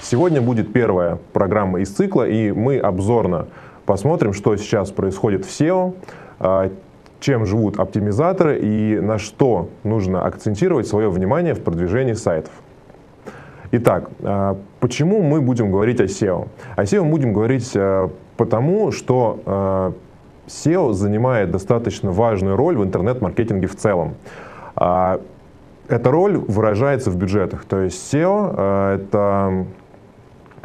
Сегодня будет первая программа из цикла, и мы обзорно посмотрим, что сейчас происходит в SEO, а, чем живут оптимизаторы и на что нужно акцентировать свое внимание в продвижении сайтов. Итак, а, почему мы будем говорить о SEO? О SEO мы будем говорить а, потому, что SEO занимает достаточно важную роль в интернет-маркетинге в целом. Эта роль выражается в бюджетах. То есть SEO — это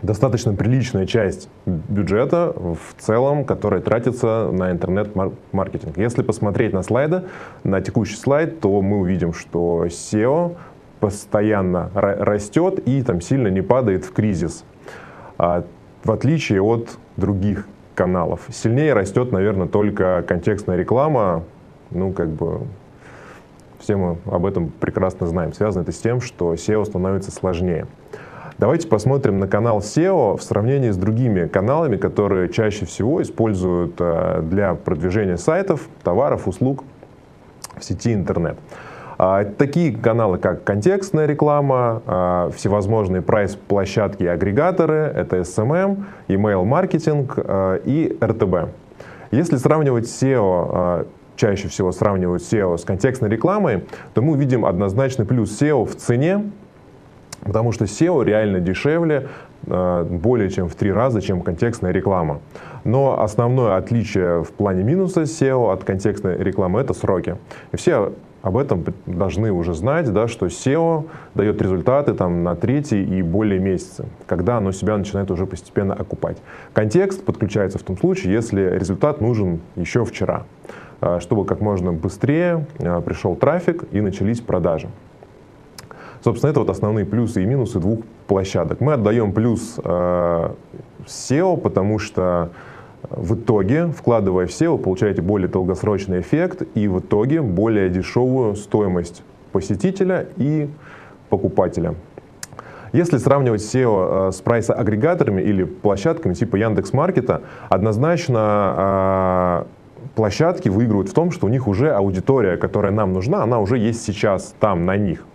достаточно приличная часть бюджета в целом, которая тратится на интернет-маркетинг. Если посмотреть на слайды, на текущий слайд, то мы увидим, что SEO постоянно растет и там сильно не падает в кризис. А, в отличие от других каналов. Сильнее растет, наверное, только контекстная реклама. Ну, как бы, все мы об этом прекрасно знаем. Связано это с тем, что SEO становится сложнее. Давайте посмотрим на канал SEO в сравнении с другими каналами, которые чаще всего используют э, для продвижения сайтов, товаров, услуг в сети интернет. А, такие каналы, как контекстная реклама, а, всевозможные прайс-площадки и агрегаторы, это SMM, email-маркетинг а, и RTB. Если сравнивать SEO чаще всего сравнивают SEO с контекстной рекламой, то мы увидим однозначный плюс SEO в цене, Потому что SEO реально дешевле э, более чем в три раза, чем контекстная реклама. Но основное отличие в плане минуса SEO от контекстной рекламы — это сроки. И все об этом должны уже знать, да, что SEO дает результаты там, на третий и более месяцы, когда оно себя начинает уже постепенно окупать. Контекст подключается в том случае, если результат нужен еще вчера, э, чтобы как можно быстрее э, пришел трафик и начались продажи. Собственно, это вот основные плюсы и минусы двух площадок. Мы отдаем плюс э, SEO, потому что в итоге, вкладывая в SEO, получаете более долгосрочный эффект и в итоге более дешевую стоимость посетителя и покупателя. Если сравнивать SEO э, с прайс-агрегаторами или площадками типа Яндекс.Маркета, однозначно э, площадки выигрывают в том, что у них уже аудитория, которая нам нужна, она уже есть сейчас там, на них.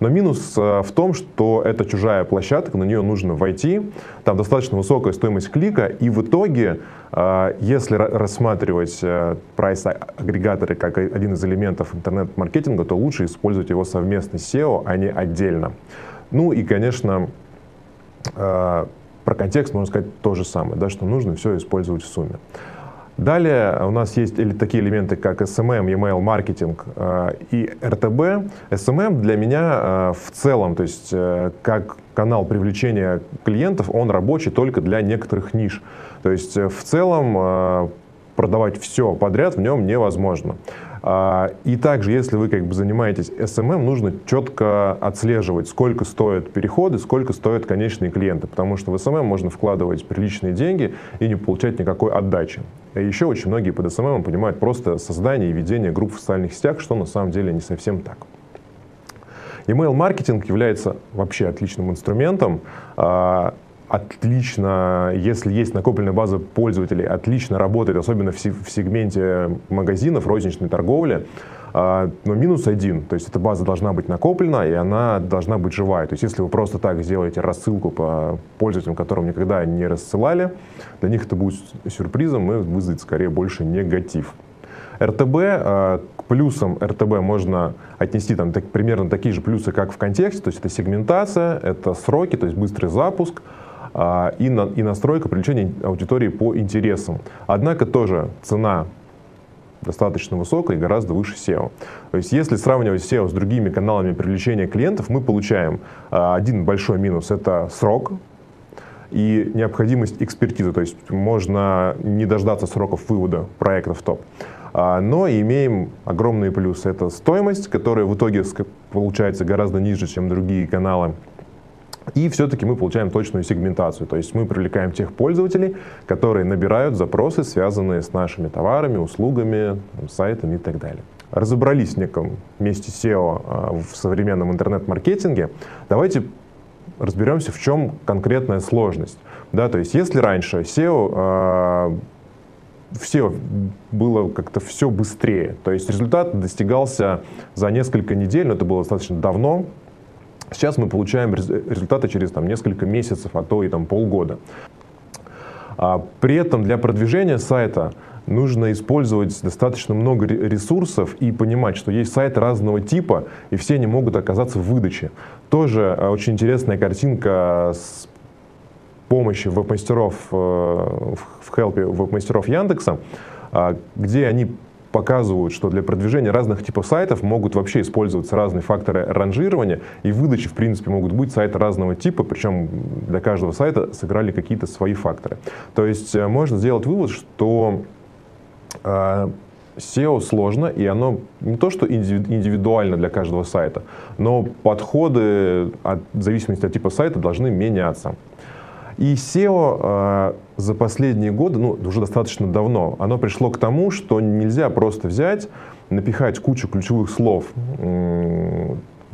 Но минус э, в том, что это чужая площадка, на нее нужно войти, там достаточно высокая стоимость клика, и в итоге, э, если рассматривать э, прайс-агрегаторы как один из элементов интернет-маркетинга, то лучше использовать его совместно с SEO, а не отдельно. Ну и, конечно, про контекст можно сказать то же самое, да, что нужно все использовать в сумме. Далее у нас есть такие элементы, как SMM, email маркетинг э, и RTB. SMM для меня э, в целом, то есть э, как канал привлечения клиентов, он рабочий только для некоторых ниш. То есть в целом продавать все подряд в нем невозможно. А, и также, если вы как бы занимаетесь SMM, нужно четко отслеживать, сколько стоят переходы, сколько стоят конечные клиенты, потому что в SMM можно вкладывать приличные деньги и не получать никакой отдачи. И еще очень многие под SMM понимают просто создание и ведение групп в социальных сетях, что на самом деле не совсем так. Email-маркетинг является вообще отличным инструментом. Отлично, если есть накопленная база пользователей, отлично работает, особенно в, в сегменте магазинов, розничной торговли. А, но минус один, то есть эта база должна быть накоплена, и она должна быть живая. То есть если вы просто так сделаете рассылку по пользователям, которым никогда не рассылали, для них это будет сюрпризом и вызовет скорее больше негатив. РТБ, а, к плюсам РТБ можно отнести там, так, примерно такие же плюсы, как в контексте, то есть это сегментация, это сроки, то есть быстрый запуск, и, на, и настройка привлечения аудитории по интересам. Однако тоже цена достаточно высокая и гораздо выше SEO. То есть если сравнивать SEO с другими каналами привлечения клиентов, мы получаем а, один большой минус — это срок, и необходимость экспертизы, то есть можно не дождаться сроков вывода проекта в топ. А, но имеем огромные плюсы. Это стоимость, которая в итоге получается гораздо ниже, чем другие каналы и все-таки мы получаем точную сегментацию, то есть мы привлекаем тех пользователей, которые набирают запросы, связанные с нашими товарами, услугами, сайтами и так далее. Разобрались в неком месте SEO а, в современном интернет-маркетинге. Давайте разберемся, в чем конкретная сложность. Да, то есть если раньше SEO э, все было как-то все быстрее. То есть результат достигался за несколько недель, но это было достаточно давно, Сейчас мы получаем результаты через там, несколько месяцев, а то и там, полгода. А при этом для продвижения сайта нужно использовать достаточно много ресурсов и понимать, что есть сайты разного типа, и все они могут оказаться в выдаче. Тоже э, очень интересная картинка с помощи веб-мастеров э, в хелпе веб-мастеров Яндекса, а, где они показывают, что для продвижения разных типов сайтов могут вообще использоваться разные факторы ранжирования, и выдачи, в принципе, могут быть сайты разного типа, причем для каждого сайта сыграли какие-то свои факторы. То есть э, можно сделать вывод, что э, SEO сложно, и оно не то, что индивидуально для каждого сайта, но подходы от, в зависимости от типа сайта должны меняться. И SEO э, за последние годы, ну, уже достаточно давно, оно пришло к тому, что нельзя просто взять, напихать кучу ключевых слов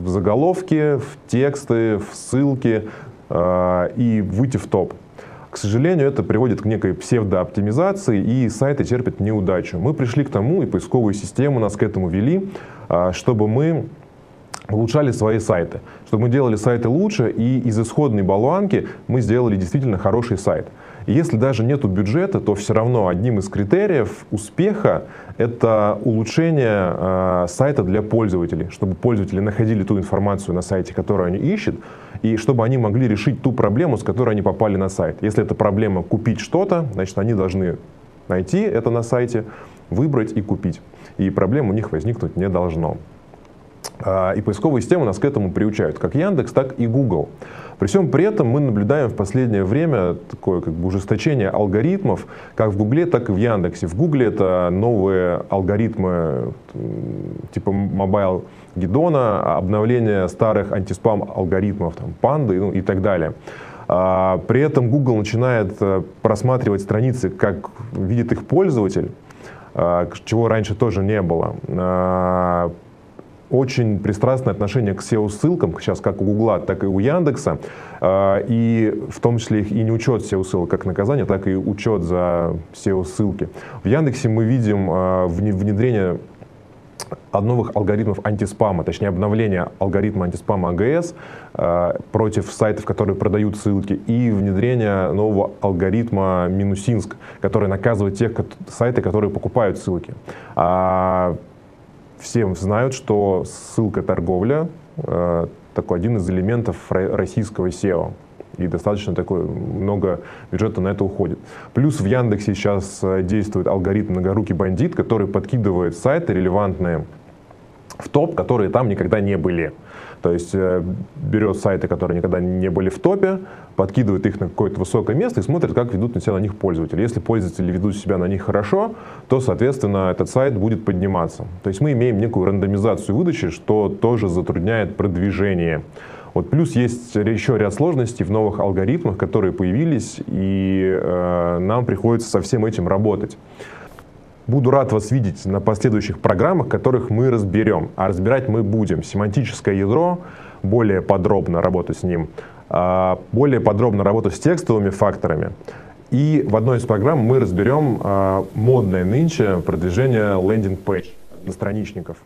в заголовки, в тексты, в ссылки э, и выйти в топ. К сожалению, это приводит к некой псевдооптимизации, и сайты терпят неудачу. Мы пришли к тому, и поисковые системы нас к этому вели, э, чтобы мы улучшали свои сайты, чтобы мы делали сайты лучше, и из исходной болванки мы сделали действительно хороший сайт. Если даже нет бюджета, то все равно одним из критериев успеха это улучшение э, сайта для пользователей, чтобы пользователи находили ту информацию на сайте, которую они ищут, и чтобы они могли решить ту проблему, с которой они попали на сайт. Если это проблема купить что-то, значит они должны найти это на сайте, выбрать и купить. И проблем у них возникнуть не должно. А, и поисковые системы нас к этому приучают, как Яндекс, так и Google. При всем при этом мы наблюдаем в последнее время такое как бы ужесточение алгоритмов, как в Гугле, так и в Яндексе. В Гугле это новые алгоритмы типа Mobile Гидона, обновление старых антиспам алгоритмов, там, панды ну, и так далее. А, при этом Google начинает э, просматривать страницы, как видит их пользователь, а, чего раньше тоже не было очень пристрастное отношение к SEO-ссылкам, сейчас как у Гугла, так и у Яндекса, а, и в том числе и не учет SEO-ссылок как наказание, так и учет за SEO-ссылки. В Яндексе мы видим а, внедрение новых алгоритмов антиспама, точнее обновление алгоритма антиспама АГС э, против сайтов, которые продают ссылки, и внедрение нового алгоритма Минусинск, который наказывает тех сайты, которые покупают ссылки. А все знают, что ссылка торговля э, такой один из элементов российского SEO. И достаточно такой, много бюджета на это уходит. Плюс в Яндексе сейчас э, действует алгоритм многорукий бандит, который подкидывает сайты релевантные в топ, которые там никогда не были. То есть э, берет сайты, которые никогда не были в топе, подкидывает их на какое-то высокое место и смотрит, как ведут себя на них пользователи. Если пользователи ведут себя на них хорошо, то, соответственно, этот сайт будет подниматься. То есть мы имеем некую рандомизацию выдачи, что тоже затрудняет продвижение. Вот плюс есть еще ряд сложностей в новых алгоритмах, которые появились, и э, нам приходится со всем этим работать. Буду рад вас видеть на последующих программах, которых мы разберем. А разбирать мы будем семантическое ядро, более подробно работать с ним, а, более подробно работать с текстовыми факторами. И в одной из программ мы разберем а, модное нынче продвижение лендинг-пейдж, страничников.